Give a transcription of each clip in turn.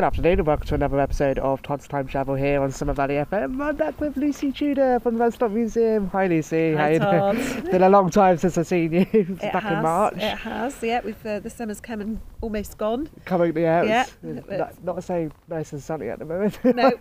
Good afternoon and welcome to another episode of Todd's Time Travel here on Summer Valley FM. I'm back with Lucy Tudor from the Radstock Museum. Hi Lucy, Hi, Todd. It's been a long time since I've seen you. It back has, in March. It has, yeah. We've uh, the summer's come and almost gone. Coming yeah, Yeah, it's, it's not, not so nice and sunny at the moment. No,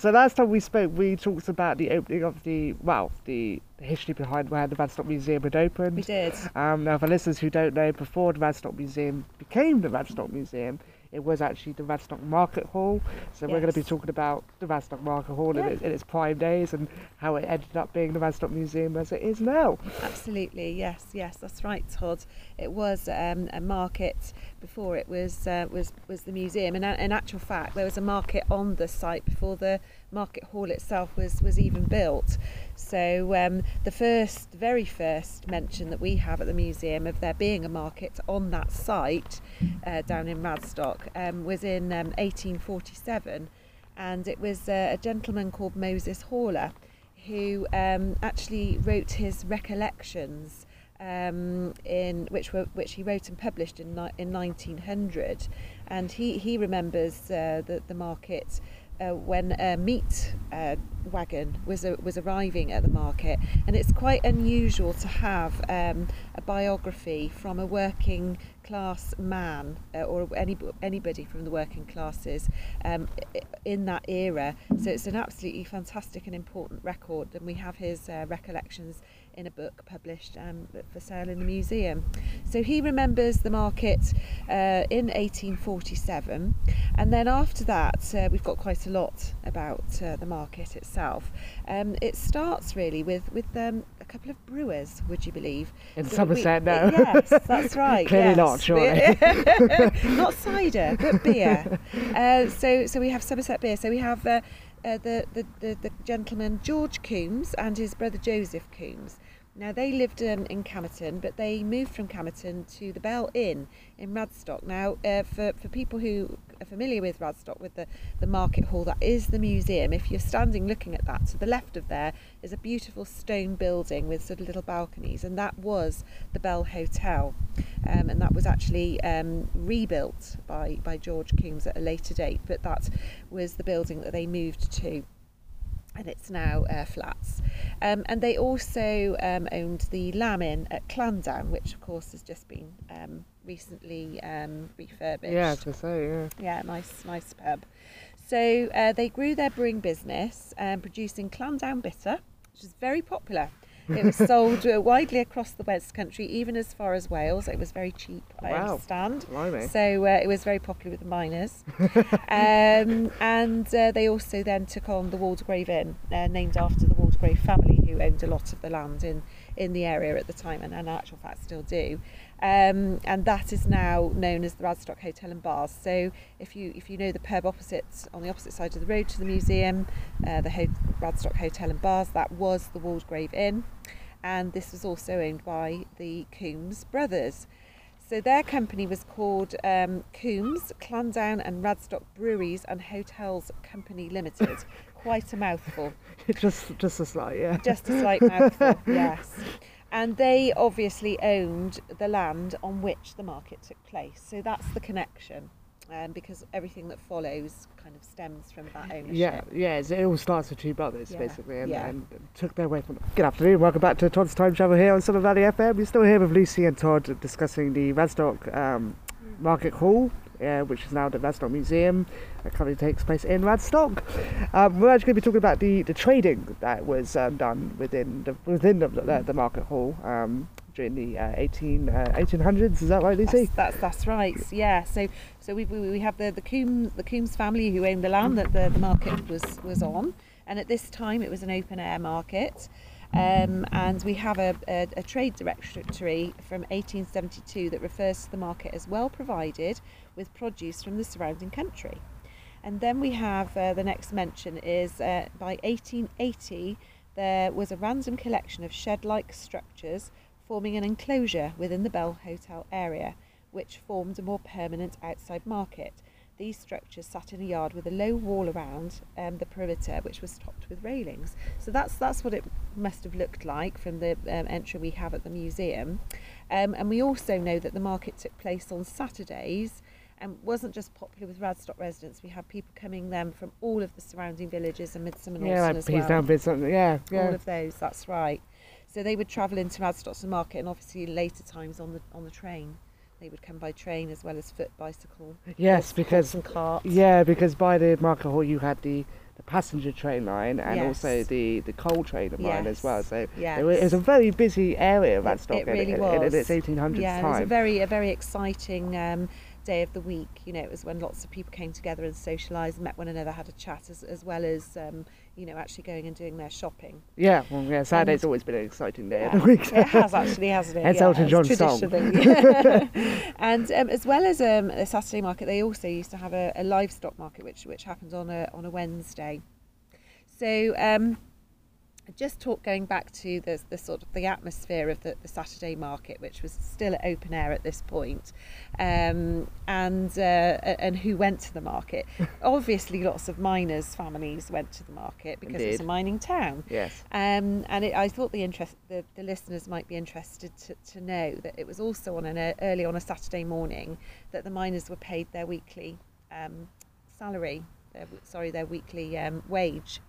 so last time we spoke we talked about the opening of the well, the history behind where the Radstock Museum had opened. we did. Um, now, for listeners who don't know, before the Radstock Museum became the Radstock Museum, it was actually the Radstock Market Hall. So we're going to be talking about the Radstock Market Hall in, Yeah. its, in its prime days and how it ended up being the Radstock Museum as it is now. Absolutely, yes, yes, that's right, Todd. It was um, a market before it was uh, was was the museum, and uh, in actual fact, there was a market on the site before the market hall itself was was even built. So um, the first, very first mention that we have at the museum of there being a market on that site uh, down in Radstock um, was in um, 1847, and it was uh, a gentleman called Moses Haller who um, actually wrote his recollections um, in which were which he wrote and published in in 1900, and he he remembers uh, the the market. Uh, when a meat uh, wagon was a, was arriving at the market, and it's quite unusual to have um, a biography from a working class man uh, or any anybody from the working classes um, in that era. So it's an absolutely fantastic and important record, and we have his uh, recollections in a book published um, for sale in the museum. So he remembers the market uh, in 1847, and then after that, uh, we've got quite a lot about uh, the market itself. Um, it starts really with with um, a couple of brewers, would you believe? In So we- Somerset now. Yes, that's right. Clearly yes. not, surely. not cider, but beer. Uh, so, so we have Somerset beer. So we have uh, uh, the, the, the the gentleman George Coombs and his brother Joseph Coombs. Now they lived um, in Camerton, but they moved from Camerton to the Bell Inn in Radstock. Now, uh, for for people who are familiar with Radstock, with the the market hall, that is the museum. If you're standing looking at that, to the left of there is a beautiful stone building with sort of little balconies, and that was the Bell Hotel, um, and that was actually um, rebuilt by by George Coombs at a later date. But that was the building that they moved to and it's now uh, flats. Um, and they also um, owned the Lamb Inn at Clandown, which of course has just been um, recently um, refurbished. Yeah, I was going to say, yeah. Yeah, nice, nice pub. So uh, they grew their brewing business, um, producing Clandown bitter, which is very popular. It was sold uh, widely across the West Country, even as far as Wales. It was very cheap, I Wow. understand. Blimey. So uh, it was very popular with the miners. um, and uh, they also then took on the Waldegrave Inn, uh, named after the family who owned a lot of the land in, in the area at the time and in actual fact still do. Um, and that is now known as the Radstock Hotel and Bars. So if you if you know the pub opposite on the opposite side of the road to the museum, uh, the Ho- Radstock Hotel and Bars, that was the Waldegrave Inn, and this was also owned by the Coombs brothers. So their company was called um, Coombs, Clandown and Radstock Breweries and Hotels Company Limited. Quite a mouthful just, just a slight, yeah. just a slight mouthful, yes. And they obviously owned the land on which the market took place. So that's the connection, um, because everything that follows kind of stems from that ownership. Yeah, yeah, it all starts with two brothers, Yeah, basically, and, yeah. and took their way from. Good afternoon, welcome back to Todd's Time Travel here on Summer Valley FM. We're still here with Lucy and Todd discussing the Radstock um, Market Hall, uh, which is now the Radstock Museum. That currently takes place in Radstock. Um, we're actually going to be talking about the, the trading that was um, done within the within the, the, the Market Hall um, during the uh, 18, uh, 1800s. Is that right, Lucy? That's, that's that's right. Yeah. So so we, we, we have the the Coombs the Coombs family who owned the land that the, the market was was on, and at this time it was an open air market. Um, and we have a, a, a trade directory from 1872 that refers to the market as well provided with produce from the surrounding country. And then we have uh, the next mention is uh, by 1880 there was a random collection of shed-like structures forming an enclosure within the Bell Hotel area, which formed a more permanent outside market. These structures sat in a yard with a low wall around um, the perimeter, which was topped with railings. So that's that's what it must have looked like from the um, entry we have at the museum. Um, and we also know that the market took place on Saturdays and wasn't just popular with Radstock residents. We had people coming then from all of the surrounding villages and Midsomer Norton Yeah, like as Peas well. Yeah, yeah. All of those, that's right. So they would travel into Radstock's Market, and obviously later times on the on the train. They would come by train as well as foot, bicycle, yes, because horse and cart. yeah, because by the Market Hall you had the, the passenger train line and also the, the coal train line as well. So yes. it, wa- it was a very busy area of It- Radstock it in, really in, in was. its 1800s yeah, it was a very a very exciting um, day of the week. You know, it was when lots of people came together and socialised, met one another, had a chat, as, as well as um, you know actually going and doing their shopping. yeah, well, yeah, Saturday's And- always been an exciting day of Yeah, the week. it has actually, hasn't it? Hence yeah, Elton John's song. and um, as well as um, a Saturday market, they also used to have a, a livestock market, which which happened on a on a Wednesday. So um, just talk going back to the, the sort of the atmosphere of the, the Saturday market, which was still at open air at this point, um, and uh, and who went to the market. Obviously, lots of miners' families went to the market because it's a mining town. yes. Um, and it, I thought the interest, the, the listeners might be interested to, to know that it was also on an uh, early on a Saturday morning that the miners were paid their weekly um, salary, their, sorry, their weekly um, wage,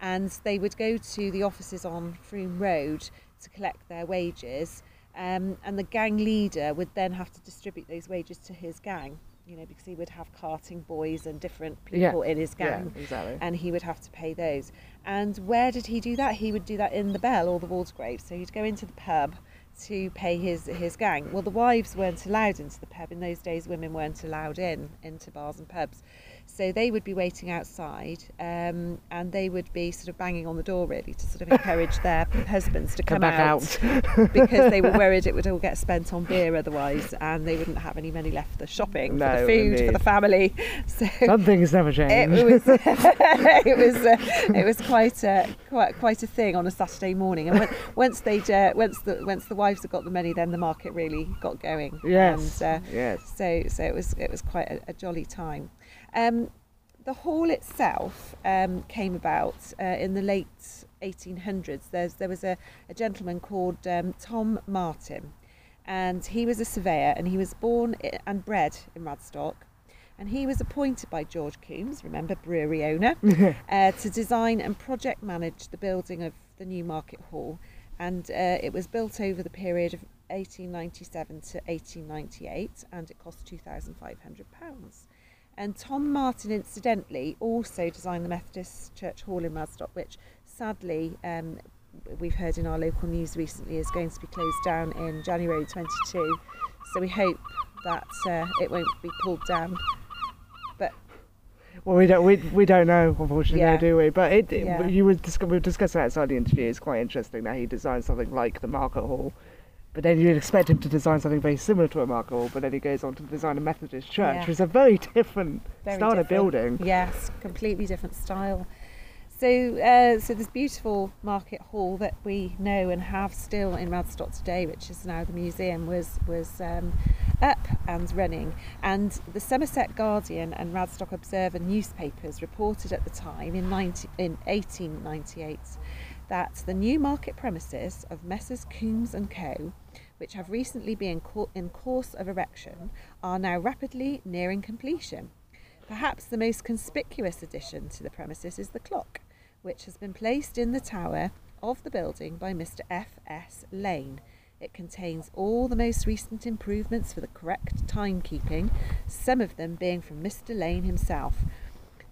and they would go to the offices on Frome Road to collect their wages, um, and the gang leader would then have to distribute those wages to his gang. You know, because he would have carting boys and different Yeah, people in his gang Yeah, exactly. and he would have to pay those. And where did he do that? He would do that in the Bell or the Waldegrave. So he'd go into the pub to pay his his gang. Well, the wives weren't allowed into the pub in those days. Women weren't allowed in into bars and pubs, so they would be waiting outside, um, and they would be sort of banging on the door really to sort of encourage their husbands to Come come, back out. because they were worried it would all get spent on beer otherwise, and they wouldn't have any money left for the shopping, for the food, for the family. So Some things never it change. was it was uh, it was quite a quite quite a thing on a Saturday morning, and when, once they uh, once the once the wives had got the money, then the market really got going. yes. and, uh, yes. so so it was it was quite a, a jolly time. Um, the hall itself um, came about uh, in the late 1800s. There's, there was a, a gentleman called um, Tom Martin, and he was a surveyor, and he was born and bred in Radstock. And he was appointed by George Coombs, remember brewery owner, uh, to design and project manage the building of the new market hall. And uh, it was built over the period of 1897 to 1898, and it cost £2,500. And Tom Martin, incidentally, also designed the Methodist Church Hall in Radstock, which sadly um, we've heard in our local news recently is going to be closed down in January 22. So we hope that uh, it won't be pulled down. But Well, we don't we, we don't know, unfortunately, Yeah. do we? But it, it- Yeah. you were dis- we were discussing outside the interview. It's quite interesting that he designed something like the Market Hall, but then you'd expect him to design something very similar to a Market Hall. But then he goes on to design a Methodist church, Yeah. which is a very different very style of building. Yes, completely different style. So, uh, so this beautiful market hall that we know and have still in Radstock today, which is now the museum, was was um, up and running. And the Somerset Guardian and Radstock Observer newspapers reported at the time in 19, in 1898 that the new market premises of Messrs Coombs and Co which have recently been in course of erection, are now rapidly nearing completion. Perhaps the most conspicuous addition to the premises is the clock, which has been placed in the tower of the building by Mr. F. S. Lane. It contains all the most recent improvements for the correct timekeeping, some of them being from Mr. Lane himself.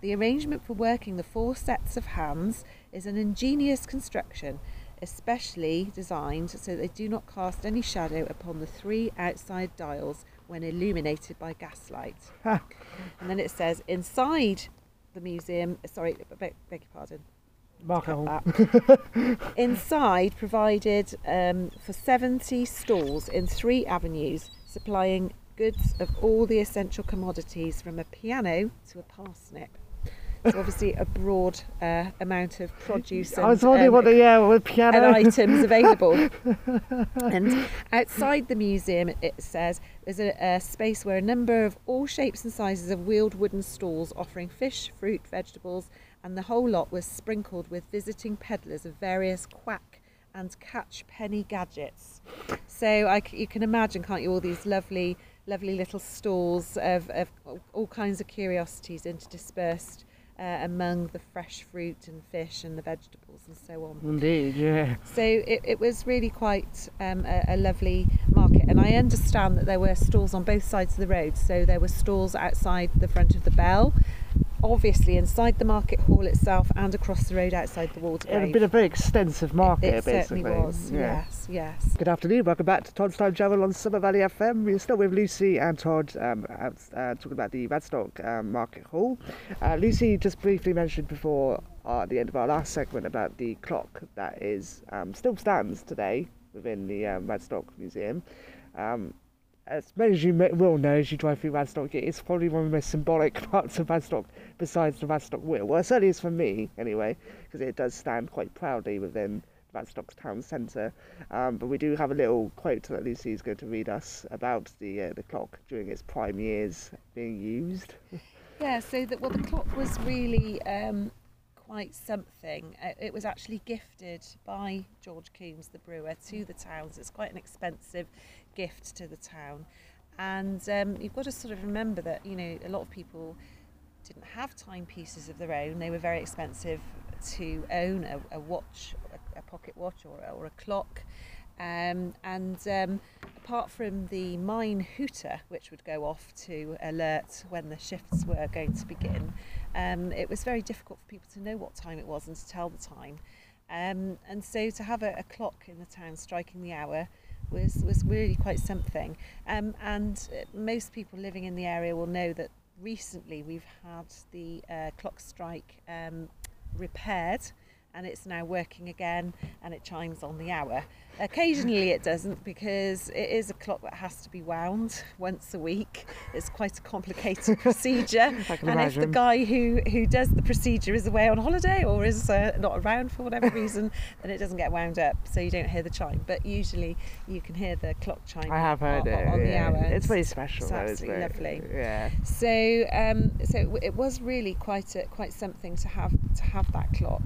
The arrangement for working the four sets of hands is an ingenious construction, especially designed so they do not cast any shadow upon the three outside dials when illuminated by gaslight. and then it says inside the museum, sorry, beg, beg your pardon. That. Inside provided um, for 70 stalls in three avenues, supplying goods of all the essential commodities from a piano to a parsnip. Obviously a broad uh, amount of produce and, I was wondering um, what the yeah with piano. and items available. and outside the museum, it- says there's a, a space where a number of all shapes and sizes of wheeled wooden stalls offering fish, fruit, vegetables, and the whole lot was sprinkled with visiting peddlers of various quack and catch penny gadgets. So I you can imagine, can't you, all these lovely lovely little stalls of, of all kinds of curiosities interspersed uh, among the fresh fruit and fish and the vegetables and so on. Indeed, yeah. So it, it was really quite um, a, a, lovely market, and I understand that there were stalls on both sides of the road. So there were stalls outside the front of the bell, obviously inside the market hall itself and across the road outside the walls. It had been a very extensive market, it, it basically. certainly was. Yeah. Yes, yes. Good afternoon. Welcome back to Todd's Time Travel on Summer Valley FM. We're still with Lucy and Todd um, uh, talking about the Radstock um, Market Hall. Uh, Lucy just briefly mentioned before uh, at the end of our last segment about the clock that is um, still stands today within the um, Radstock Museum. Um, as many as you may, will know as you drive through Radstock, it's probably one of the most symbolic parts of Radstock besides the Radstock Wheel. Well, it certainly is for me, anyway, because it does stand quite proudly within Radstock's town centre. Um, but we do have a little quote that Lucy is going to read us about the uh, the clock during its prime years being used. Yeah, so that well, the clock was really um, quite something. Uh, it was actually gifted by George Coombs, the brewer, to the town. So it's quite an expensive gift to the town. And um, you've got to sort of remember that, you know, a lot of people didn't have timepieces of their own. They were very expensive to own a, a watch, a, a pocket watch or, or a clock. Um, and um, apart from the mine hooter, which would go off to alert when the shifts were going to begin, um, it was very difficult for people to know what time it was and to tell the time. Um, and so to have a, a clock in the town striking the hour was, was really quite something. Um, and uh, most people living in the area will know that recently we've had the uh, clock strike um, repaired and it's now working again and it chimes on the hour. Occasionally it doesn't because it is a clock that has to be wound once a week. It's quite a complicated procedure. and imagine. if the guy who, who does the procedure is away on holiday or is uh, not around for whatever reason, then it doesn't get wound up, so you don't hear the chime. But usually you can hear the clock chime. I have heard on, it on yeah. the hour. It's very special. It's though, absolutely lovely. Yeah. So, um, so it was really quite a, quite something to have to have that clock,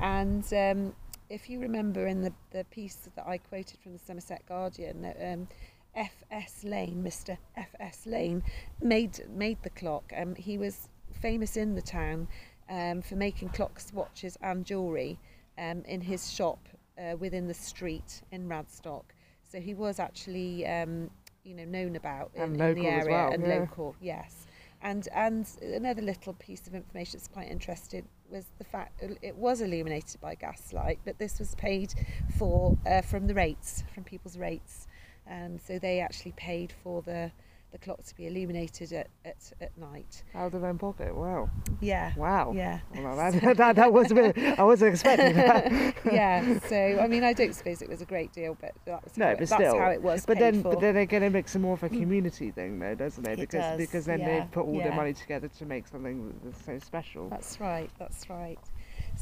and um, if you remember in the, the piece that I quoted from the Somerset Guardian, um, F.S. Lane, Mr. F.S. Lane, made made the clock. Um, he was famous in the town um, for making clocks, watches, and jewellery um, in his shop uh, within the street in Radstock. So he was actually, um, you know, known about in, in the area well, and yeah. local. Yes. And, and another little piece of information that's quite interesting was the fact uh, it was illuminated by gaslight, but this was paid for uh, from the rates, from people's rates. Um, so they actually paid for the the clock to be illuminated at, at, at night. Out of their own pocket. Wow. Yeah. Wow. Yeah. Well, that, that, that was a bit. I wasn't expecting that. yeah. So I mean, I don't suppose it was a great deal, but that was No, how but it, that's still. how it was But then, but then again, it makes it more of a mm. community thing, though, doesn't it? It Because does, because then yeah, they put all their money together to make something that's so special. That's right. That's right.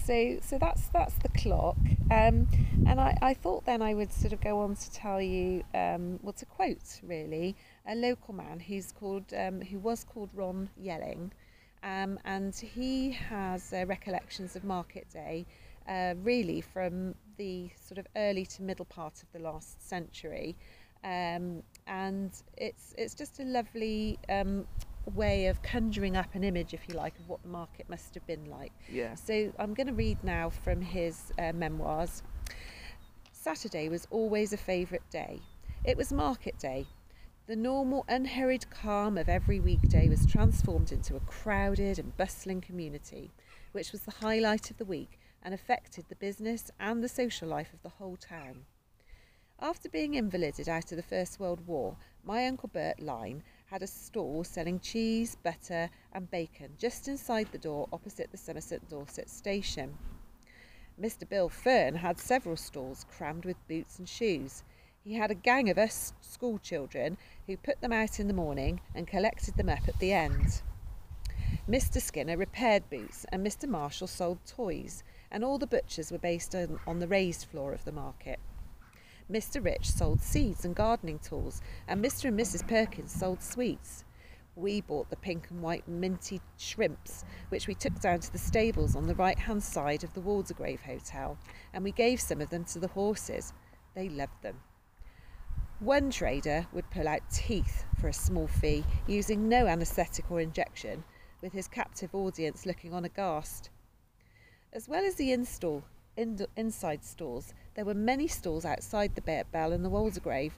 So, so that's that's the clock. Um, and I, I thought then I would sort of go on to tell you, um, well, to quote really, a local man who's called, um, who was called Ron Yelling, um, and he has uh, recollections of Market Day, uh, really from the sort of early to middle part of the last century. Um, and it's it's just a lovely um, way of conjuring up an image, if you like, of what the market must have been like. Yeah. So I'm going to read now from his uh, memoirs. Saturday was always a favourite day. It was market day. The normal, unhurried calm of every weekday was transformed into a crowded and bustling community, which was the highlight of the week and affected the business and the social life of the whole town. After being invalided out of the First World War, my Uncle Bert Lyne had a stall selling cheese, butter, and bacon just inside the door opposite the Somerset Dorset station. Mr. Bill Fern had several stalls crammed with boots and shoes. He had a gang of us school children who put them out in the morning and collected them up at the end. Mr. Skinner repaired boots and Mr. Marshall sold toys, and all the butchers were based on, on the raised floor of the market. Mr. Rich sold seeds and gardening tools, and Mr. and Mrs. Perkins sold sweets. We bought the pink and white minty shrimps, which we took down to the stables on the right hand side of the Waldegrave Hotel, and we gave some of them to the horses. They loved them. One trader would pull out teeth for a small fee, using no anaesthetic or injection, with his captive audience looking on aghast. As well as the install, in, inside stalls, there were many stalls outside the Bear Bell and the Waldegrave.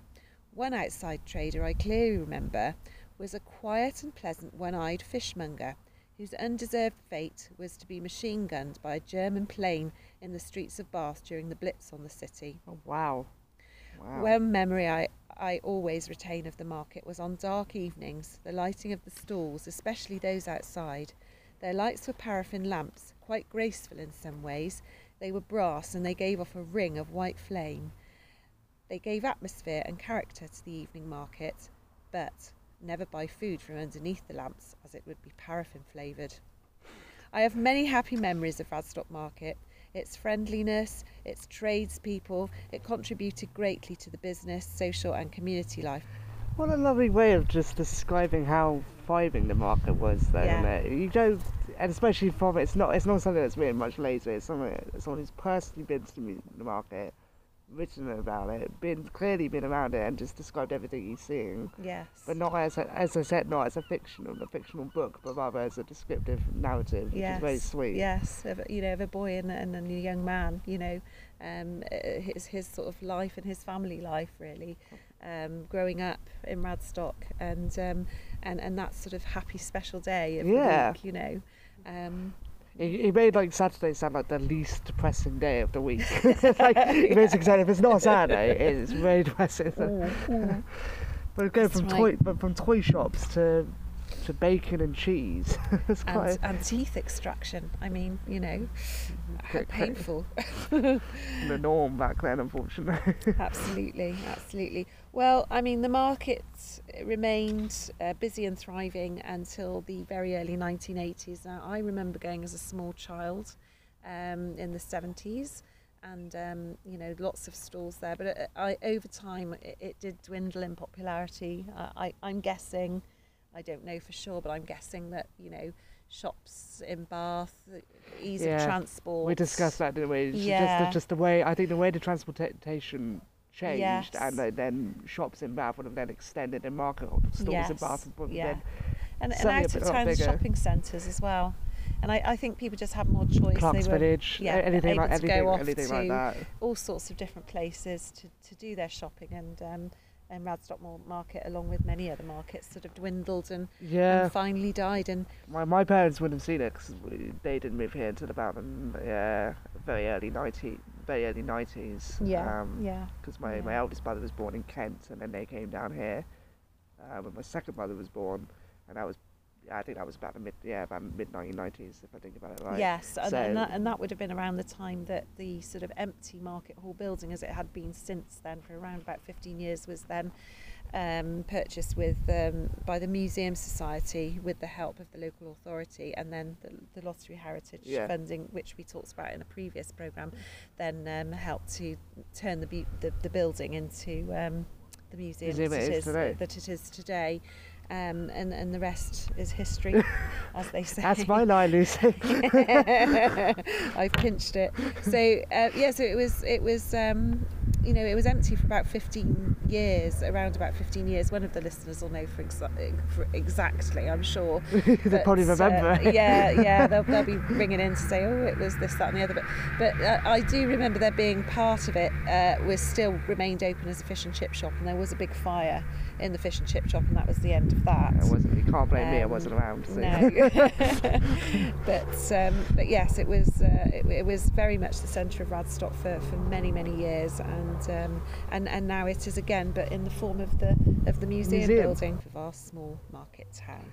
One outside trader I clearly remember was a quiet and pleasant one eyed fishmonger whose undeserved fate was to be machine gunned by a German plane in the streets of Bath during the Blitz on the city. Oh, wow. Wow. One memory I, I always retain of the market was on dark evenings, the lighting of the stalls, especially those outside. Their lights were paraffin lamps, quite graceful in some ways. They were brass and they gave off a ring of white flame. They gave atmosphere and character to the evening market, but never buy food from underneath the lamps as it would be paraffin flavoured. I have many happy memories of Radstock Market its friendliness, its tradespeople. It contributed greatly to the business, social, and community life. What a lovely way of just describing how thriving the market was, though. Yeah. You don't, and especially from it's not it's not something that's written much later. It's something someone who's personally been to the market written about it, been clearly been around it, and just described everything he's seeing. Yes. But not as a, as I said, not as a fictional a fictional book, but rather as a descriptive narrative, which yes. is very sweet. Yes, you know, of a boy and, and a young man. You know, um, his his sort of life and his family life really, um, growing up in Radstock, and um, and and that sort of happy special day of yeah. the week. You know. Um, he, made like Saturday sound like the least depressing day of the week. like he basically said, if it's not Saturday, it's very depressing. but going from right. toy, but from toy shops to to bacon and cheese. and, and, teeth extraction. I mean, you know, how painful. the norm back then, unfortunately. absolutely, absolutely. Well, I mean, the market remained uh, busy and thriving until the very early 1980s. Now, I remember going as a small child um, in the 70s and um, you know lots of stalls there but uh, I, over time it, it, did dwindle in popularity uh, I, I'm guessing I don't know for sure, but I'm guessing that you know shops in Bath, ease yeah. of transport. We discussed that, didn't we? Yeah. Just, just the way I think the way the transportation changed, yes. and then shops in Bath would have then extended and market stores yes. in Bath would yeah. then and, and out of town shopping centres as well. And I, I, think people just have more choice. Clark's they were, Village, yeah, anything like anything, anything like that. All sorts of different places to, to do their shopping and. Um, and Radstock Market, along with many other markets, sort of dwindled and, yeah. and finally died. And my, my parents wouldn't have seen it because they didn't move here until about yeah, very early 90, very early 90s. Yeah, um, yeah. Because my, yeah. my eldest brother was born in Kent, and then they came down here uh, when my second brother was born, and that was I think that was about the mid, yeah, about mid 1990s, if I think about it right. Yes, and, so, and, that, and that would have been around the time that the sort of empty market hall building, as it had been since then for around about 15 years, was then um, purchased with um, by the Museum Society with the help of the local authority, and then the, the Lottery Heritage yeah. funding, which we talked about in a previous program, then um, helped to turn the, the, the building into um, the museum, museum that, it is, that it is today um, and and the rest is history, as they say. That's my line, Lucy. I've pinched it. So uh, yeah, so it was it was um, you know, it was empty for about 15 years, around about 15 years. One of the listeners will know for, exa- for exactly, I'm sure. they probably remember. Uh, yeah, yeah, they'll, they'll be ringing in to say, oh, it was this, that, and the other. But, but uh, I do remember there being part of it uh, was still remained open as a fish and chip shop, and there was a big fire in the fish and chip shop, and that was the end of that. It wasn't, you can't blame um, me, I wasn't around. So. No. but, um, but yes, it was, uh, it, it was very much the centre of Radstock for, for many, many years. And um, and and now it is again, but in the form of the of the museum, museum. building for vast small market town.